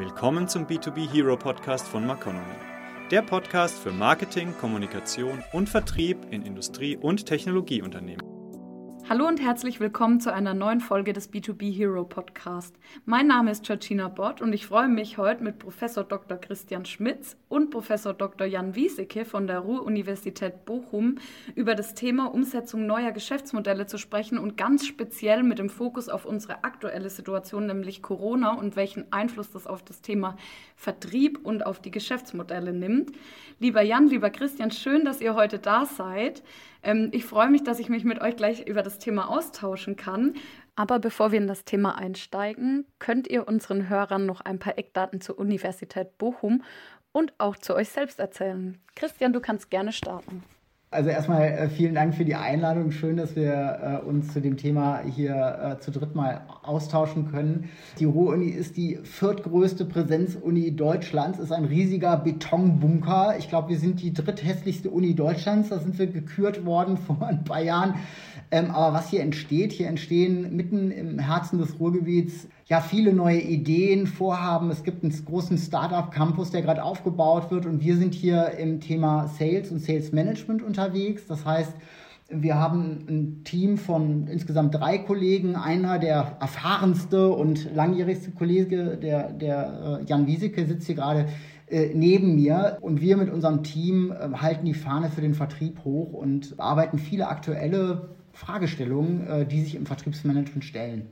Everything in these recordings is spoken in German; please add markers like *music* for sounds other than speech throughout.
Willkommen zum B2B Hero Podcast von Maconomy. Der Podcast für Marketing, Kommunikation und Vertrieb in Industrie- und Technologieunternehmen. Hallo und herzlich willkommen zu einer neuen Folge des B2B Hero Podcast. Mein Name ist Georgina Bott und ich freue mich heute mit Professor Dr. Christian Schmitz und Professor Dr. Jan Wiesecke von der Ruhr-Universität Bochum über das Thema Umsetzung neuer Geschäftsmodelle zu sprechen und ganz speziell mit dem Fokus auf unsere aktuelle Situation, nämlich Corona und welchen Einfluss das auf das Thema Vertrieb und auf die Geschäftsmodelle nimmt. Lieber Jan, lieber Christian, schön, dass ihr heute da seid. Ähm, ich freue mich, dass ich mich mit euch gleich über das Thema austauschen kann. Aber bevor wir in das Thema einsteigen, könnt ihr unseren Hörern noch ein paar Eckdaten zur Universität Bochum und auch zu euch selbst erzählen. Christian, du kannst gerne starten. Also erstmal äh, vielen Dank für die Einladung. Schön, dass wir äh, uns zu dem Thema hier äh, zu dritt mal austauschen können. Die Ruhr-Uni ist die viertgrößte Präsenzuni Deutschlands, ist ein riesiger Betonbunker. Ich glaube, wir sind die dritthässlichste Uni Deutschlands. Da sind wir gekürt worden *laughs* vor ein paar Jahren. Ähm, aber was hier entsteht, hier entstehen mitten im Herzen des Ruhrgebiets ja viele neue Ideen, Vorhaben. Es gibt einen großen Startup-Campus, der gerade aufgebaut wird und wir sind hier im Thema Sales und Sales Management unterwegs. Das heißt, wir haben ein Team von insgesamt drei Kollegen. Einer, der erfahrenste und langjährigste Kollege, der, der äh, Jan Wieseke, sitzt hier gerade äh, neben mir. Und wir mit unserem Team äh, halten die Fahne für den Vertrieb hoch und arbeiten viele aktuelle Fragestellungen, die sich im Vertriebsmanagement stellen.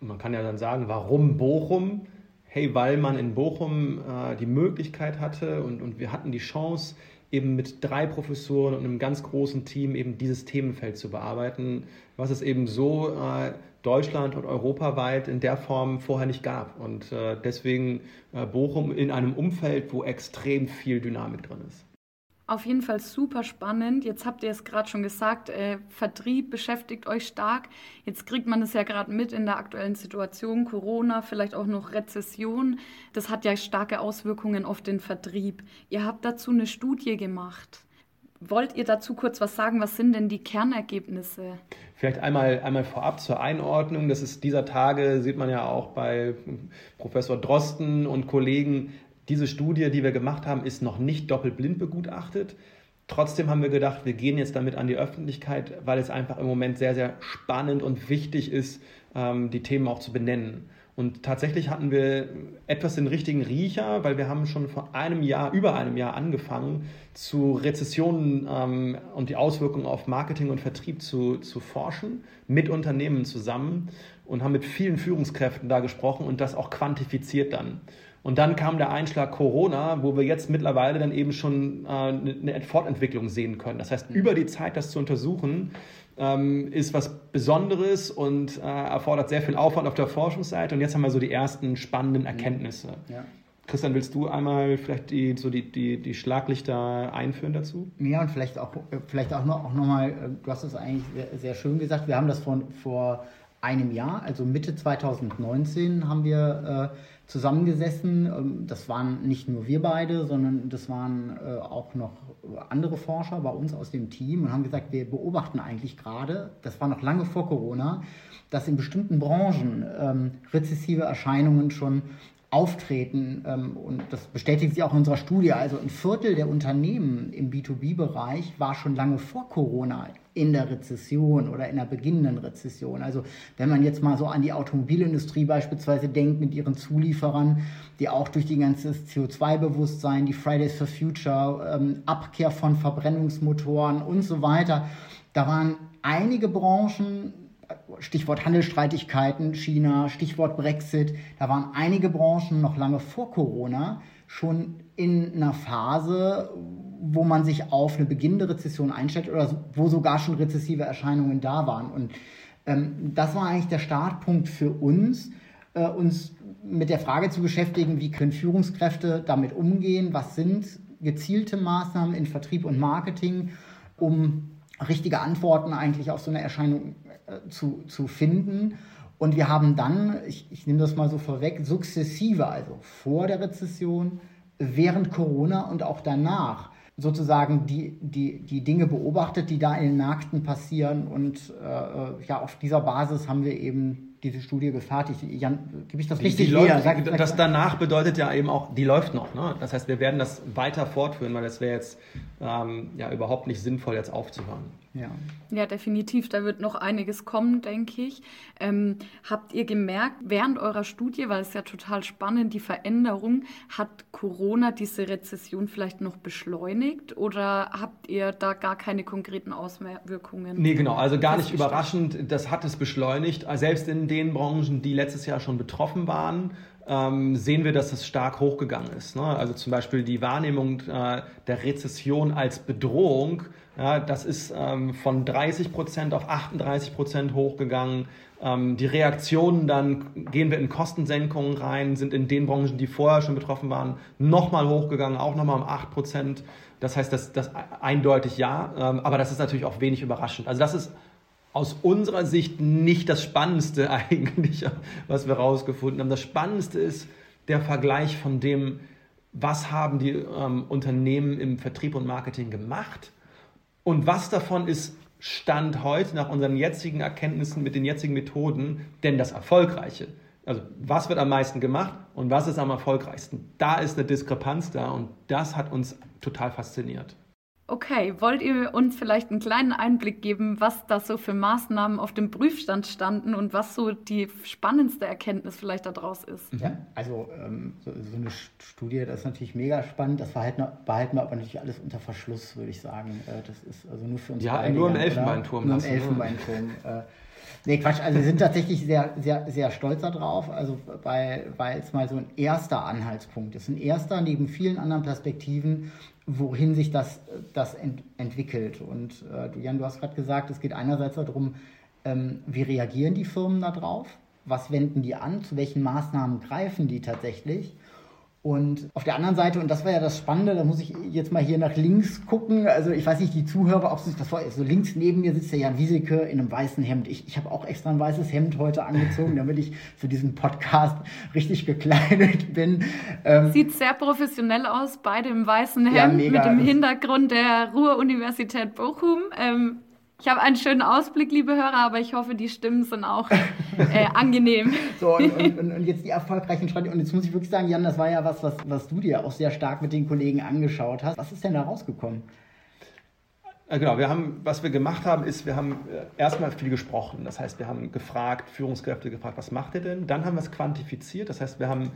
Man kann ja dann sagen, warum Bochum? Hey, weil man in Bochum äh, die Möglichkeit hatte und, und wir hatten die Chance, eben mit drei Professoren und einem ganz großen Team eben dieses Themenfeld zu bearbeiten, was es eben so äh, Deutschland und europaweit in der Form vorher nicht gab. Und äh, deswegen äh, Bochum in einem Umfeld, wo extrem viel Dynamik drin ist. Auf jeden Fall super spannend. Jetzt habt ihr es gerade schon gesagt, äh, Vertrieb beschäftigt euch stark. Jetzt kriegt man es ja gerade mit in der aktuellen Situation, Corona, vielleicht auch noch Rezession. Das hat ja starke Auswirkungen auf den Vertrieb. Ihr habt dazu eine Studie gemacht. Wollt ihr dazu kurz was sagen? Was sind denn die Kernergebnisse? Vielleicht einmal, einmal vorab zur Einordnung. Das ist dieser Tage, sieht man ja auch bei Professor Drosten und Kollegen, diese Studie, die wir gemacht haben, ist noch nicht doppelblind begutachtet. Trotzdem haben wir gedacht, wir gehen jetzt damit an die Öffentlichkeit, weil es einfach im Moment sehr, sehr spannend und wichtig ist, ähm, die Themen auch zu benennen. Und tatsächlich hatten wir etwas den richtigen Riecher, weil wir haben schon vor einem Jahr, über einem Jahr angefangen, zu Rezessionen ähm, und die Auswirkungen auf Marketing und Vertrieb zu, zu forschen, mit Unternehmen zusammen und haben mit vielen Führungskräften da gesprochen und das auch quantifiziert dann. Und dann kam der Einschlag Corona, wo wir jetzt mittlerweile dann eben schon äh, eine Fortentwicklung sehen können. Das heißt, über die Zeit das zu untersuchen, ähm, ist was Besonderes und äh, erfordert sehr viel Aufwand auf der Forschungsseite. Und jetzt haben wir so die ersten spannenden Erkenntnisse. Ja. Christian, willst du einmal vielleicht die, so die, die, die Schlaglichter einführen dazu? Ja, und vielleicht auch, vielleicht auch noch, auch noch mal, äh, du hast es eigentlich sehr, sehr schön gesagt, wir haben das von, vor einem Jahr, also Mitte 2019, haben wir äh, zusammengesessen. Ähm, das waren nicht nur wir beide, sondern das waren äh, auch noch andere Forscher bei uns aus dem Team und haben gesagt, wir beobachten eigentlich gerade, das war noch lange vor Corona, dass in bestimmten Branchen ähm, rezessive Erscheinungen schon auftreten. Ähm, und das bestätigt sich auch in unserer Studie. Also ein Viertel der Unternehmen im B2B-Bereich war schon lange vor Corona in der Rezession oder in der beginnenden Rezession. Also wenn man jetzt mal so an die Automobilindustrie beispielsweise denkt mit ihren Zulieferern, die auch durch die ganze CO2-Bewusstsein, die Fridays for Future, ähm, Abkehr von Verbrennungsmotoren und so weiter, da waren einige Branchen Stichwort Handelsstreitigkeiten, China, Stichwort Brexit, da waren einige Branchen noch lange vor Corona schon in einer Phase, wo man sich auf eine beginnende Rezession einstellt oder wo sogar schon rezessive Erscheinungen da waren. Und ähm, das war eigentlich der Startpunkt für uns, äh, uns mit der Frage zu beschäftigen, wie können Führungskräfte damit umgehen, was sind gezielte Maßnahmen in Vertrieb und Marketing, um richtige Antworten eigentlich auf so eine Erscheinung zu, zu finden. Und wir haben dann, ich, ich nehme das mal so vorweg, sukzessive, also vor der Rezession, während Corona und auch danach, sozusagen die, die, die Dinge beobachtet, die da in den Märkten passieren. Und äh, ja, auf dieser Basis haben wir eben diese Studie gefertigt. Jan, gebe ich das die, richtig die läuft, sag, das danach bedeutet ja eben auch, die läuft noch. Ne? Das heißt, wir werden das weiter fortführen, weil es wäre jetzt ähm, ja überhaupt nicht sinnvoll, jetzt aufzuhören. Ja. ja, definitiv. Da wird noch einiges kommen, denke ich. Ähm, habt ihr gemerkt, während eurer Studie, weil es ja total spannend, die Veränderung, hat Corona diese Rezession vielleicht noch beschleunigt oder habt ihr da gar keine konkreten Auswirkungen? Nee, genau. Also gar nicht überraschend. Das hat es beschleunigt. Selbst in den Branchen, die letztes Jahr schon betroffen waren, ähm, sehen wir, dass es stark hochgegangen ist. Ne? Also zum Beispiel die Wahrnehmung äh, der Rezession als Bedrohung ja, das ist ähm, von 30 Prozent auf 38 Prozent hochgegangen. Ähm, die Reaktionen dann, gehen wir in Kostensenkungen rein, sind in den Branchen, die vorher schon betroffen waren, nochmal hochgegangen, auch nochmal um 8 Prozent. Das heißt, das, das eindeutig ja, ähm, aber das ist natürlich auch wenig überraschend. Also das ist aus unserer Sicht nicht das Spannendste *laughs* eigentlich, was wir rausgefunden haben. Das Spannendste ist der Vergleich von dem, was haben die ähm, Unternehmen im Vertrieb und Marketing gemacht und was davon ist Stand heute nach unseren jetzigen Erkenntnissen mit den jetzigen Methoden denn das Erfolgreiche? Also was wird am meisten gemacht und was ist am erfolgreichsten? Da ist eine Diskrepanz da und das hat uns total fasziniert. Okay, wollt ihr uns vielleicht einen kleinen Einblick geben, was da so für Maßnahmen auf dem Prüfstand standen und was so die spannendste Erkenntnis vielleicht daraus ist? Ja, also ähm, so, so, eine Studie, das ist natürlich mega spannend. Das behalten, behalten wir aber natürlich alles unter Verschluss, würde ich sagen. Äh, das ist also nur für uns. Ja, nur im Elfenbeinturm. Nur im ne? Elfenbeinturm. äh, Nee, Quatsch, also wir sind tatsächlich sehr, sehr, sehr stolz darauf, also weil, weil es mal so ein erster Anhaltspunkt ist. Ein erster neben vielen anderen Perspektiven, wohin sich das, das ent, entwickelt. Und äh, du, Jan, du hast gerade gesagt, es geht einerseits darum, ähm, wie reagieren die Firmen darauf? Was wenden die an? Zu welchen Maßnahmen greifen die tatsächlich? Und auf der anderen Seite, und das war ja das Spannende, da muss ich jetzt mal hier nach links gucken. Also ich weiß nicht, die Zuhörer, ob sie sich das vorstellen. So links neben mir sitzt der Jan Wieseke in einem weißen Hemd. Ich, ich habe auch extra ein weißes Hemd heute angezogen, *laughs* damit ich für diesen Podcast richtig gekleidet bin. Ähm, Sieht sehr professionell aus, beide im weißen Hemd ja, mit dem Hintergrund der Ruhr-Universität Bochum. Ähm, ich habe einen schönen Ausblick, liebe Hörer, aber ich hoffe, die Stimmen sind auch äh, *laughs* angenehm. So, und, *laughs* und, und, jetzt die erfolgreichen Strategien. Und jetzt muss ich wirklich sagen, Jan, das war ja was, was, was du dir auch sehr stark mit den Kollegen angeschaut hast. Was ist denn da rausgekommen? Genau, wir haben, was wir gemacht haben, ist, wir haben äh, erstmal viel gesprochen. Das heißt, wir haben gefragt, Führungskräfte gefragt, was macht ihr denn? Dann haben wir es quantifiziert. Das heißt, wir haben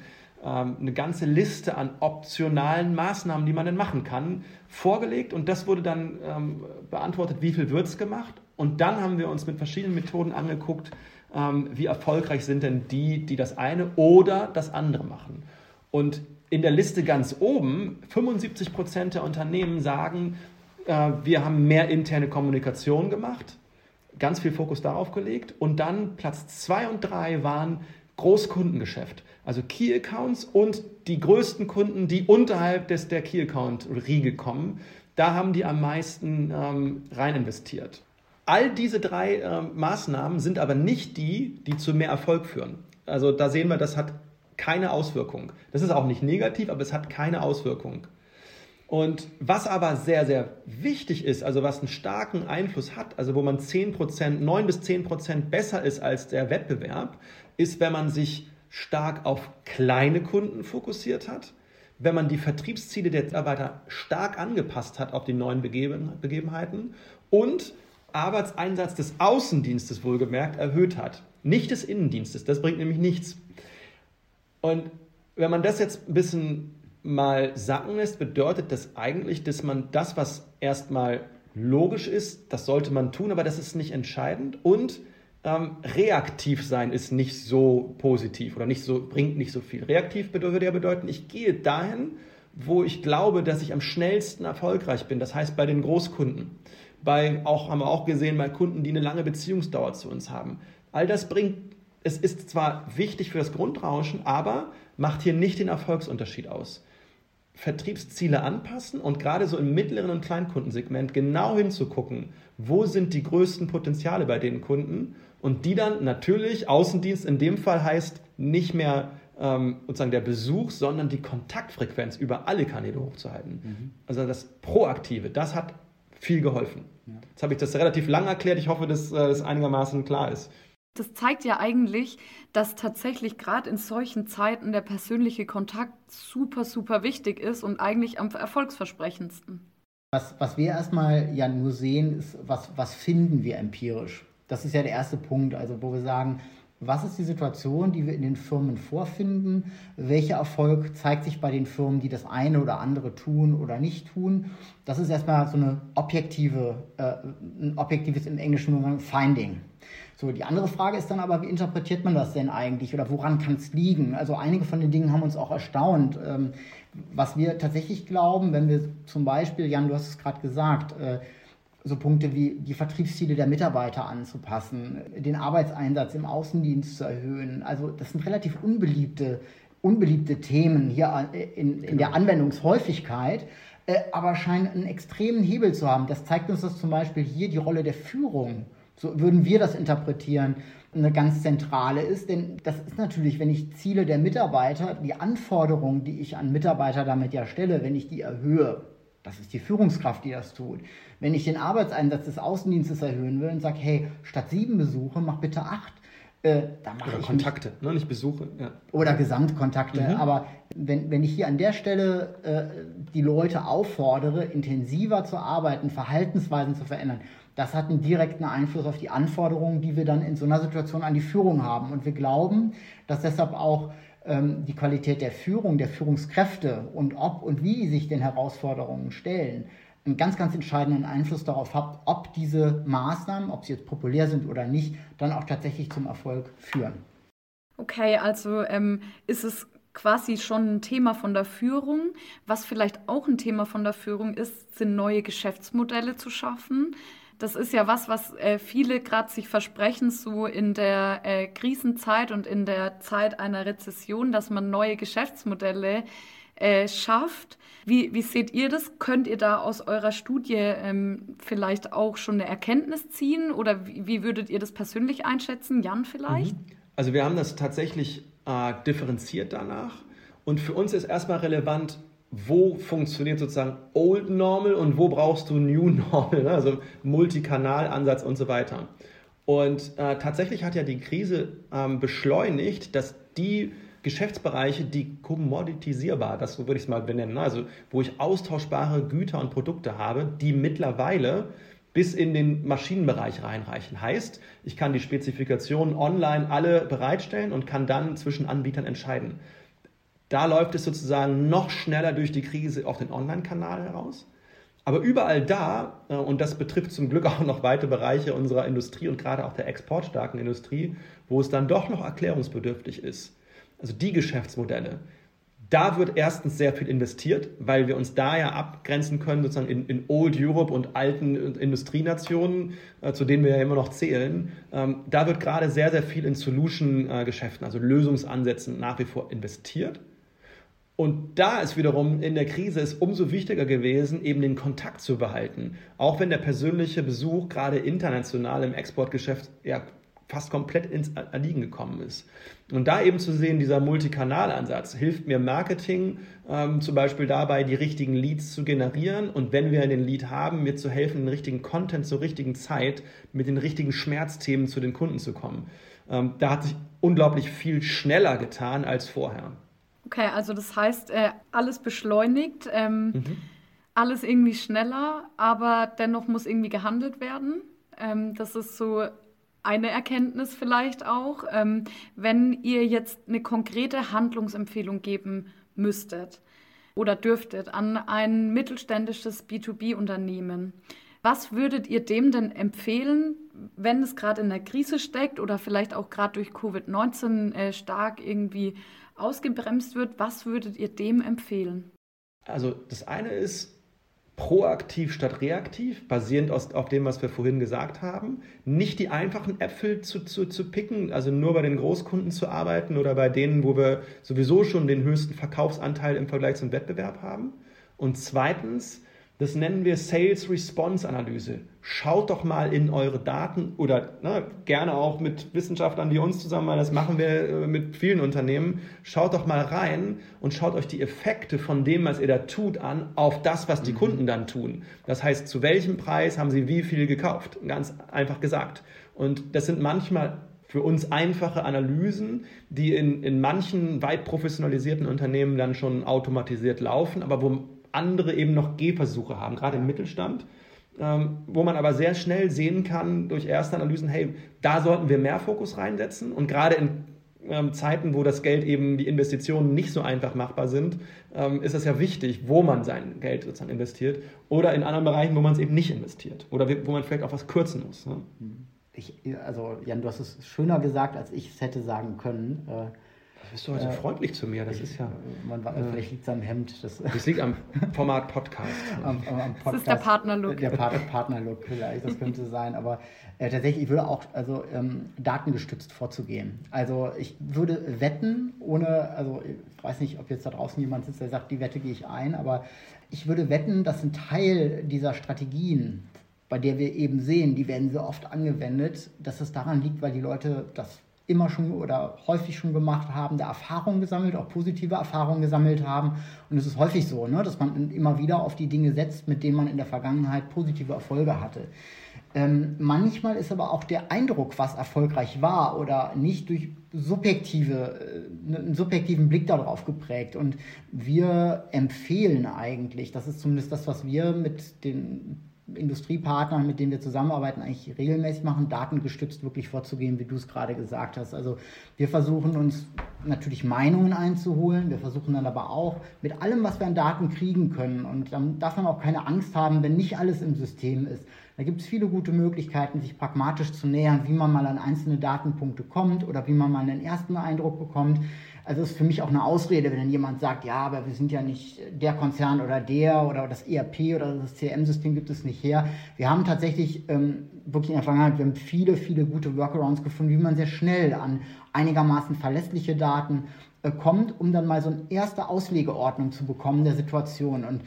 eine ganze Liste an optionalen Maßnahmen, die man denn machen kann, vorgelegt und das wurde dann ähm, beantwortet, wie viel wird es gemacht. Und dann haben wir uns mit verschiedenen Methoden angeguckt, ähm, wie erfolgreich sind denn die, die das eine oder das andere machen. Und in der Liste ganz oben, 75 Prozent der Unternehmen sagen, äh, wir haben mehr interne Kommunikation gemacht, ganz viel Fokus darauf gelegt. Und dann Platz zwei und drei waren Großkundengeschäft. Also Key Accounts und die größten Kunden, die unterhalb des, der Key Account Riege kommen, da haben die am meisten ähm, rein investiert. All diese drei ähm, Maßnahmen sind aber nicht die, die zu mehr Erfolg führen. Also da sehen wir, das hat keine Auswirkung. Das ist auch nicht negativ, aber es hat keine Auswirkung. Und was aber sehr, sehr wichtig ist, also was einen starken Einfluss hat, also wo man 10%, 9 bis 10% besser ist als der Wettbewerb, ist, wenn man sich stark auf kleine Kunden fokussiert hat, wenn man die Vertriebsziele der Mitarbeiter stark angepasst hat auf die neuen Begebenheiten und Arbeitseinsatz des Außendienstes wohlgemerkt erhöht hat, nicht des Innendienstes. Das bringt nämlich nichts. Und wenn man das jetzt ein bisschen mal sacken lässt, bedeutet das eigentlich, dass man das, was erstmal logisch ist, das sollte man tun, aber das ist nicht entscheidend und ähm, reaktiv sein ist nicht so positiv oder nicht so, bringt nicht so viel. Reaktiv würde ja bedeuten, ich gehe dahin, wo ich glaube, dass ich am schnellsten erfolgreich bin. Das heißt bei den Großkunden. Bei auch, haben wir auch gesehen, bei Kunden, die eine lange Beziehungsdauer zu uns haben. All das bringt, es ist zwar wichtig für das Grundrauschen, aber macht hier nicht den Erfolgsunterschied aus. Vertriebsziele anpassen und gerade so im mittleren und Kleinkundensegment genau hinzugucken, wo sind die größten Potenziale bei den Kunden und die dann natürlich, Außendienst in dem Fall heißt nicht mehr ähm, sozusagen der Besuch, sondern die Kontaktfrequenz über alle Kanäle hochzuhalten. Mhm. Also das Proaktive, das hat viel geholfen. Ja. Jetzt habe ich das relativ lang erklärt. Ich hoffe, dass äh, das einigermaßen klar ist. Das zeigt ja eigentlich, dass tatsächlich gerade in solchen Zeiten der persönliche Kontakt super, super wichtig ist und eigentlich am erfolgsversprechendsten. Was, was wir erstmal ja nur sehen, ist, was, was finden wir empirisch? Das ist ja der erste Punkt, also wo wir sagen, was ist die Situation, die wir in den Firmen vorfinden? Welcher Erfolg zeigt sich bei den Firmen, die das eine oder andere tun oder nicht tun? Das ist erstmal so eine objektive, äh, ein objektives im Englischen Finding. So, die andere Frage ist dann aber, wie interpretiert man das denn eigentlich oder woran kann es liegen? Also einige von den Dingen haben uns auch erstaunt. Ähm, was wir tatsächlich glauben, wenn wir zum Beispiel, Jan, du hast es gerade gesagt, äh, so Punkte wie die Vertriebsziele der Mitarbeiter anzupassen, den Arbeitseinsatz im Außendienst zu erhöhen. Also das sind relativ unbeliebte, unbeliebte Themen hier in, in der genau. Anwendungshäufigkeit, äh, aber scheinen einen extremen Hebel zu haben. Das zeigt uns, dass zum Beispiel hier die Rolle der Führung, so würden wir das interpretieren, eine ganz zentrale ist. Denn das ist natürlich, wenn ich Ziele der Mitarbeiter, die Anforderungen, die ich an Mitarbeiter damit ja stelle, wenn ich die erhöhe, das ist die Führungskraft, die das tut. Wenn ich den Arbeitseinsatz des Außendienstes erhöhen will und sage, hey, statt sieben Besuche, mach bitte acht, äh, da mache ich Kontakte, ne? nicht Besuche. Ja. Oder Gesamtkontakte. Mhm. Aber wenn, wenn ich hier an der Stelle äh, die Leute auffordere, intensiver zu arbeiten, Verhaltensweisen zu verändern, das hat einen direkten Einfluss auf die Anforderungen, die wir dann in so einer Situation an die Führung haben. Und wir glauben, dass deshalb auch die Qualität der Führung, der Führungskräfte und ob und wie sich den Herausforderungen stellen, einen ganz, ganz entscheidenden Einfluss darauf hat, ob diese Maßnahmen, ob sie jetzt populär sind oder nicht, dann auch tatsächlich zum Erfolg führen. Okay, also ähm, ist es quasi schon ein Thema von der Führung. Was vielleicht auch ein Thema von der Führung ist, sind neue Geschäftsmodelle zu schaffen. Das ist ja was, was äh, viele gerade sich versprechen, so in der äh, Krisenzeit und in der Zeit einer Rezession, dass man neue Geschäftsmodelle äh, schafft. Wie, wie seht ihr das? Könnt ihr da aus eurer Studie ähm, vielleicht auch schon eine Erkenntnis ziehen oder wie, wie, würdet ihr das persönlich einschätzen? Jan vielleicht? Mhm. Also wir haben das tatsächlich äh, differenziert danach und für uns ist erstmal relevant, wo funktioniert sozusagen Old Normal und wo brauchst du New *laughs* Normal, ne? also Multikanalansatz und so weiter. Und äh, tatsächlich hat ja die Krise ähm, beschleunigt, dass die Geschäftsbereiche, die kommoditisierbar, das würde ich es mal benennen, ne? also wo ich austauschbare Güter und Produkte habe, die mittlerweile bis in den Maschinenbereich reinreichen. Heißt, ich kann die Spezifikationen online alle bereitstellen und kann dann zwischen Anbietern entscheiden. Da läuft es sozusagen noch schneller durch die Krise auf den Online-Kanal heraus. Aber überall da, äh, und das betrifft zum Glück *laughs* auch noch weite Bereiche unserer Industrie und gerade auch der exportstarken Industrie, wo es dann doch noch erklärungsbedürftig ist, also die Geschäftsmodelle, da wird erstens sehr viel investiert, weil wir uns da ja abgrenzen können, sozusagen in, in Old Europe und alten Industrienationen, äh, zu denen wir ja immer noch zählen. Ähm, da wird gerade sehr, sehr viel in Solution-Geschäften, also Lösungsansätzen nach wie vor investiert. Und da ist wiederum in der Krise ist umso wichtiger gewesen, eben den Kontakt zu behalten. Auch wenn der persönliche Besuch gerade international im Exportgeschäft ja fast komplett ins Erliegen gekommen ist. Und da eben zu sehen, dieser Multikanalansatz hilft mir Marketing ähm, zum Beispiel dabei, die richtigen Leads zu generieren und wenn wir den Lead haben, mir zu helfen, den richtigen Content zur richtigen Zeit mit den richtigen Schmerzthemen zu den Kunden zu kommen. Ähm, da hat sich unglaublich viel schneller getan als vorher. Okay, also das heißt, äh, alles beschleunigt, ähm, mhm. alles irgendwie schneller, aber dennoch muss irgendwie gehandelt werden. Ähm, das ist so eine Erkenntnis vielleicht auch, ähm, wenn ihr jetzt eine konkrete Handlungsempfehlung geben müsstet oder dürftet an ein mittelständisches B2B-Unternehmen. Was würdet ihr dem denn empfehlen, wenn es gerade in der Krise steckt oder vielleicht auch gerade durch Covid-19 äh, stark irgendwie ausgebremst wird? Was würdet ihr dem empfehlen? Also das eine ist, proaktiv statt reaktiv, basierend aus, auf dem, was wir vorhin gesagt haben. Nicht die einfachen Äpfel zu, zu, zu picken, also nur bei den Großkunden zu arbeiten oder bei denen, wo wir sowieso schon den höchsten Verkaufsanteil im Vergleich zum Wettbewerb haben. Und zweitens, das nennen wir Sales Response Analyse. Schaut doch mal in eure Daten oder ne, gerne auch mit Wissenschaftlern wie uns zusammen, weil das machen wir äh, mit vielen Unternehmen. Schaut doch mal rein und schaut euch die Effekte von dem, was ihr da tut, an, auf das, was die mhm. Kunden dann tun. Das heißt, zu welchem Preis haben sie wie viel gekauft? Ganz einfach gesagt. Und das sind manchmal für uns einfache Analysen, die in, in manchen weit professionalisierten Unternehmen dann schon automatisiert laufen, aber wo andere eben noch Gehversuche haben, gerade im Mittelstand. Ähm, wo man aber sehr schnell sehen kann durch erste Analysen, hey, da sollten wir mehr Fokus reinsetzen. Und gerade in ähm, Zeiten, wo das Geld eben, die Investitionen nicht so einfach machbar sind, ähm, ist es ja wichtig, wo man sein Geld sozusagen investiert oder in anderen Bereichen, wo man es eben nicht investiert oder wo man vielleicht auch was kürzen muss. Ne? Ich, also Jan, du hast es schöner gesagt, als ich es hätte sagen können. Äh, bist du heute äh, freundlich zu mir? Das ist ja. Man, äh, vielleicht liegt es am Hemd. Das, das liegt am *laughs* Format Podcast. am, am, am Podcast. Das ist der Partnerlook. Der Part Partnerlook vielleicht, das könnte sein. Aber äh, tatsächlich, ich würde auch also, ähm, datengestützt vorzugehen. Also ich würde wetten, ohne, also ich weiß nicht, ob jetzt da draußen jemand sitzt, der sagt, die Wette gehe ich ein, aber ich würde wetten, dass ein Teil dieser Strategien, bei der wir eben sehen, die werden sehr oft angewendet, dass es daran liegt, weil die Leute das immer schon oder häufig schon gemacht haben, da Erfahrungen gesammelt, auch positive Erfahrungen gesammelt haben. Und es ist häufig so, ne, dass man immer wieder auf die Dinge setzt, mit denen man in der Vergangenheit positive Erfolge hatte. Ähm, manchmal ist aber auch der Eindruck, was erfolgreich war oder nicht durch subjektive, äh, einen subjektiven Blick darauf geprägt. Und wir empfehlen eigentlich, das ist zumindest das, was wir mit den Industriepartnern, mit denen wir zusammenarbeiten, eigentlich regelmäßig machen, datengestützt wirklich vorzugehen, wie du es gerade gesagt hast. Also wir versuchen uns natürlich Meinungen einzuholen, wir versuchen dann aber auch mit allem, was wir an Daten kriegen können und dann darf man auch keine Angst haben, wenn nicht alles im System ist. Da gibt es viele gute Möglichkeiten, sich pragmatisch zu nähern, wie man mal an einzelne Datenpunkte kommt oder wie man mal einen ersten Eindruck bekommt. Also ist für mich auch eine Ausrede, wenn dann jemand sagt, ja, aber wir sind ja nicht der Konzern oder der oder das ERP oder das CRM-System gibt es nicht her. Wir haben tatsächlich ähm, wirklich in der Vergangenheit, wir haben viele, viele gute Workarounds gefunden, wie man sehr schnell an einigermaßen verlässliche Daten äh, kommt, um dann mal so eine erste Auslegeordnung zu bekommen der Situation. Und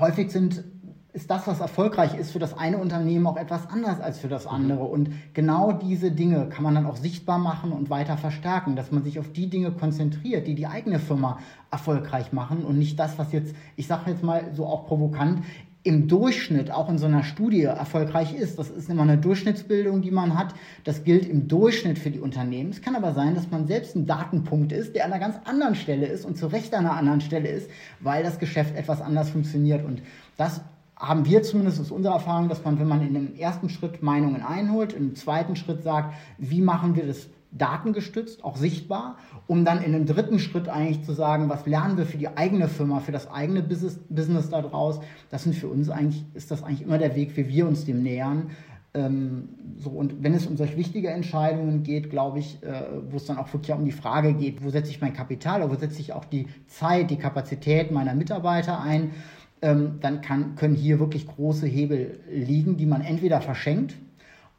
häufig sind ist das, was erfolgreich ist für das eine Unternehmen, auch etwas anders als für das mhm. andere. Und genau diese Dinge kann man dann auch sichtbar machen und weiter verstärken, dass man sich auf die Dinge konzentriert, die die eigene Firma erfolgreich machen und nicht das, was jetzt, ich sage jetzt mal so auch provokant, im Durchschnitt auch in so einer Studie erfolgreich ist. Das ist immer eine Durchschnittsbildung, die man hat. Das gilt im Durchschnitt für die Unternehmen. Es kann aber sein, dass man selbst ein Datenpunkt ist, der an einer ganz anderen Stelle ist und zu Recht an einer anderen Stelle ist, weil das Geschäft etwas anders funktioniert. Und das haben wir zumindest aus unserer Erfahrung, dass man, wenn man in dem ersten Schritt Meinungen einholt, im zweiten Schritt sagt, wie machen wir das datengestützt, auch sichtbar, um dann in dem dritten Schritt eigentlich zu sagen, was lernen wir für die eigene Firma, für das eigene Business, Business daraus. Das sind für uns eigentlich, ist das eigentlich immer der Weg, wie wir uns dem nähern. Ähm, so, und wenn es um solch wichtige Entscheidungen geht, glaube ich, äh, wo es dann auch wirklich um die Frage geht, wo setze ich mein Kapital, oder wo setze ich auch die Zeit, die Kapazität meiner Mitarbeiter ein, dann kann, können hier wirklich große Hebel liegen, die man entweder verschenkt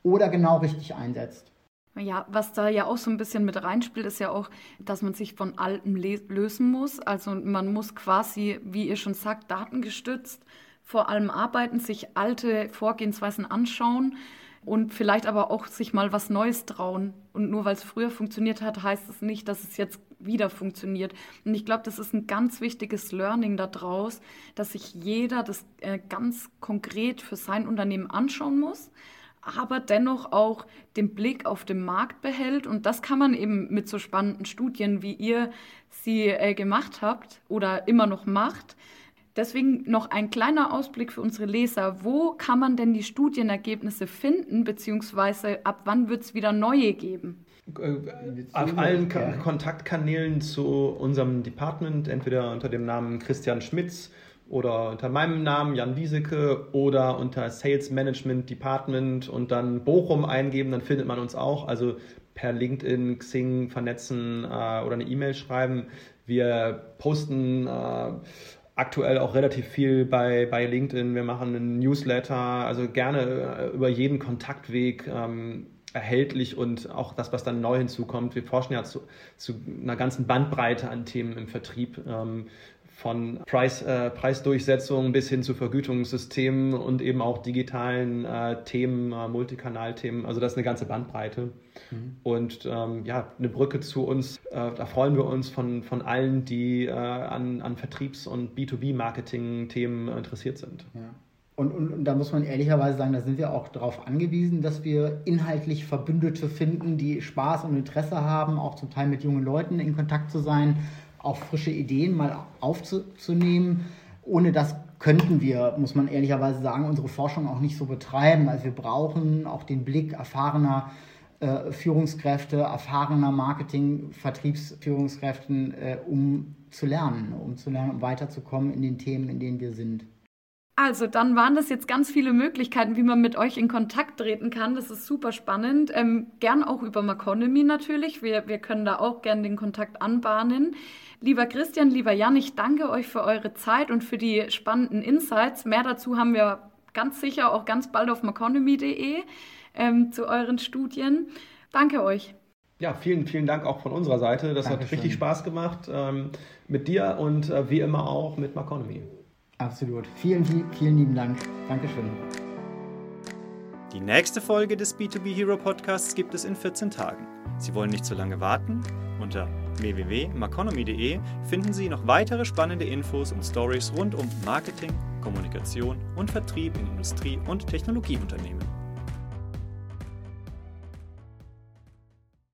oder genau richtig einsetzt. Ja, was da ja auch so ein bisschen mit reinspielt, ist ja auch, dass man sich von Alten lösen muss. Also man muss quasi, wie ihr schon sagt, datengestützt vor allem arbeiten, sich alte Vorgehensweisen anschauen und vielleicht aber auch sich mal was Neues trauen. Und nur weil es früher funktioniert hat, heißt es nicht, dass es jetzt wieder funktioniert. Und ich glaube, das ist ein ganz wichtiges Learning daraus, dass sich jeder das äh, ganz konkret für sein Unternehmen anschauen muss, aber dennoch auch den Blick auf den Markt behält. Und das kann man eben mit so spannenden Studien, wie ihr sie äh, gemacht habt oder immer noch macht, Deswegen noch ein kleiner Ausblick für unsere Leser. Wo kann man denn die Studienergebnisse finden, beziehungsweise ab wann wird es wieder neue geben? Äh, auf allen K Kontaktkanälen zu unserem Department, entweder unter dem Namen Christian Schmitz oder unter meinem Namen Jan Wieseke oder unter Sales Management Department und dann Bochum eingeben, dann findet man uns auch. Also per LinkedIn, Xing vernetzen äh, oder eine E-Mail schreiben. Wir posten äh, aktuell auch relativ viel bei, bei LinkedIn. Wir machen einen Newsletter, also gerne äh, über jeden Kontaktweg ähm, erhältlich und auch das, was dann neu hinzukommt. Wir forschen ja zu, zu einer ganzen Bandbreite an Themen im Vertrieb. Ähm, von Preis, äh, Preisdurchsetzung bis hin zu Vergütungssystemen und eben auch digitalen äh, Themen, äh, Multikanalthemen. Also das ist eine ganze Bandbreite. Mhm. Und ähm, ja, eine Brücke zu uns, äh, da freuen wir uns von, von allen, die äh, an, an Vertriebs- und B2B-Marketing-Themen interessiert sind. Ja. Und, und, und, da muss man ehrlicherweise sagen, da sind wir auch darauf angewiesen, dass wir inhaltlich Verbündete finden, die Spaß und Interesse haben, auch zum Teil mit jungen Leuten in Kontakt zu sein, auch frische Ideen mal aufzunehmen. Ohne das könnten wir, muss man ehrlicherweise sagen, unsere Forschung auch nicht so betreiben. Also wir brauchen auch den Blick erfahrener äh, Führungskräfte, erfahrener Marketing-, Vertriebsführungskräften, äh, um zu lernen, um zu lernen, um weiterzukommen in den Themen, in denen wir sind. Also, dann waren das jetzt ganz viele Möglichkeiten, wie man mit euch in Kontakt treten kann. Das ist super spannend. Ähm, gern auch über Maconomy natürlich. Wir, wir können da auch gern den Kontakt anbahnen. Lieber Christian, lieber Jan, ich danke euch für eure Zeit und für die spannenden Insights. Mehr dazu haben wir ganz sicher auch ganz bald auf maconomy.de ähm, zu euren Studien. Danke euch. Ja, vielen, vielen Dank auch von unserer Seite. Das Dankeschön. hat richtig Spaß gemacht ähm, mit dir und äh, wie immer auch mit Maconomy. Absolut. Vielen, vielen lieben Dank. Dankeschön. Die nächste Folge des B2B Hero Podcasts gibt es in 14 Tagen. Sie wollen nicht zu lange warten? Unter www.maconomy.de finden Sie noch weitere spannende Infos und Stories rund um Marketing, Kommunikation und Vertrieb in Industrie- und Technologieunternehmen.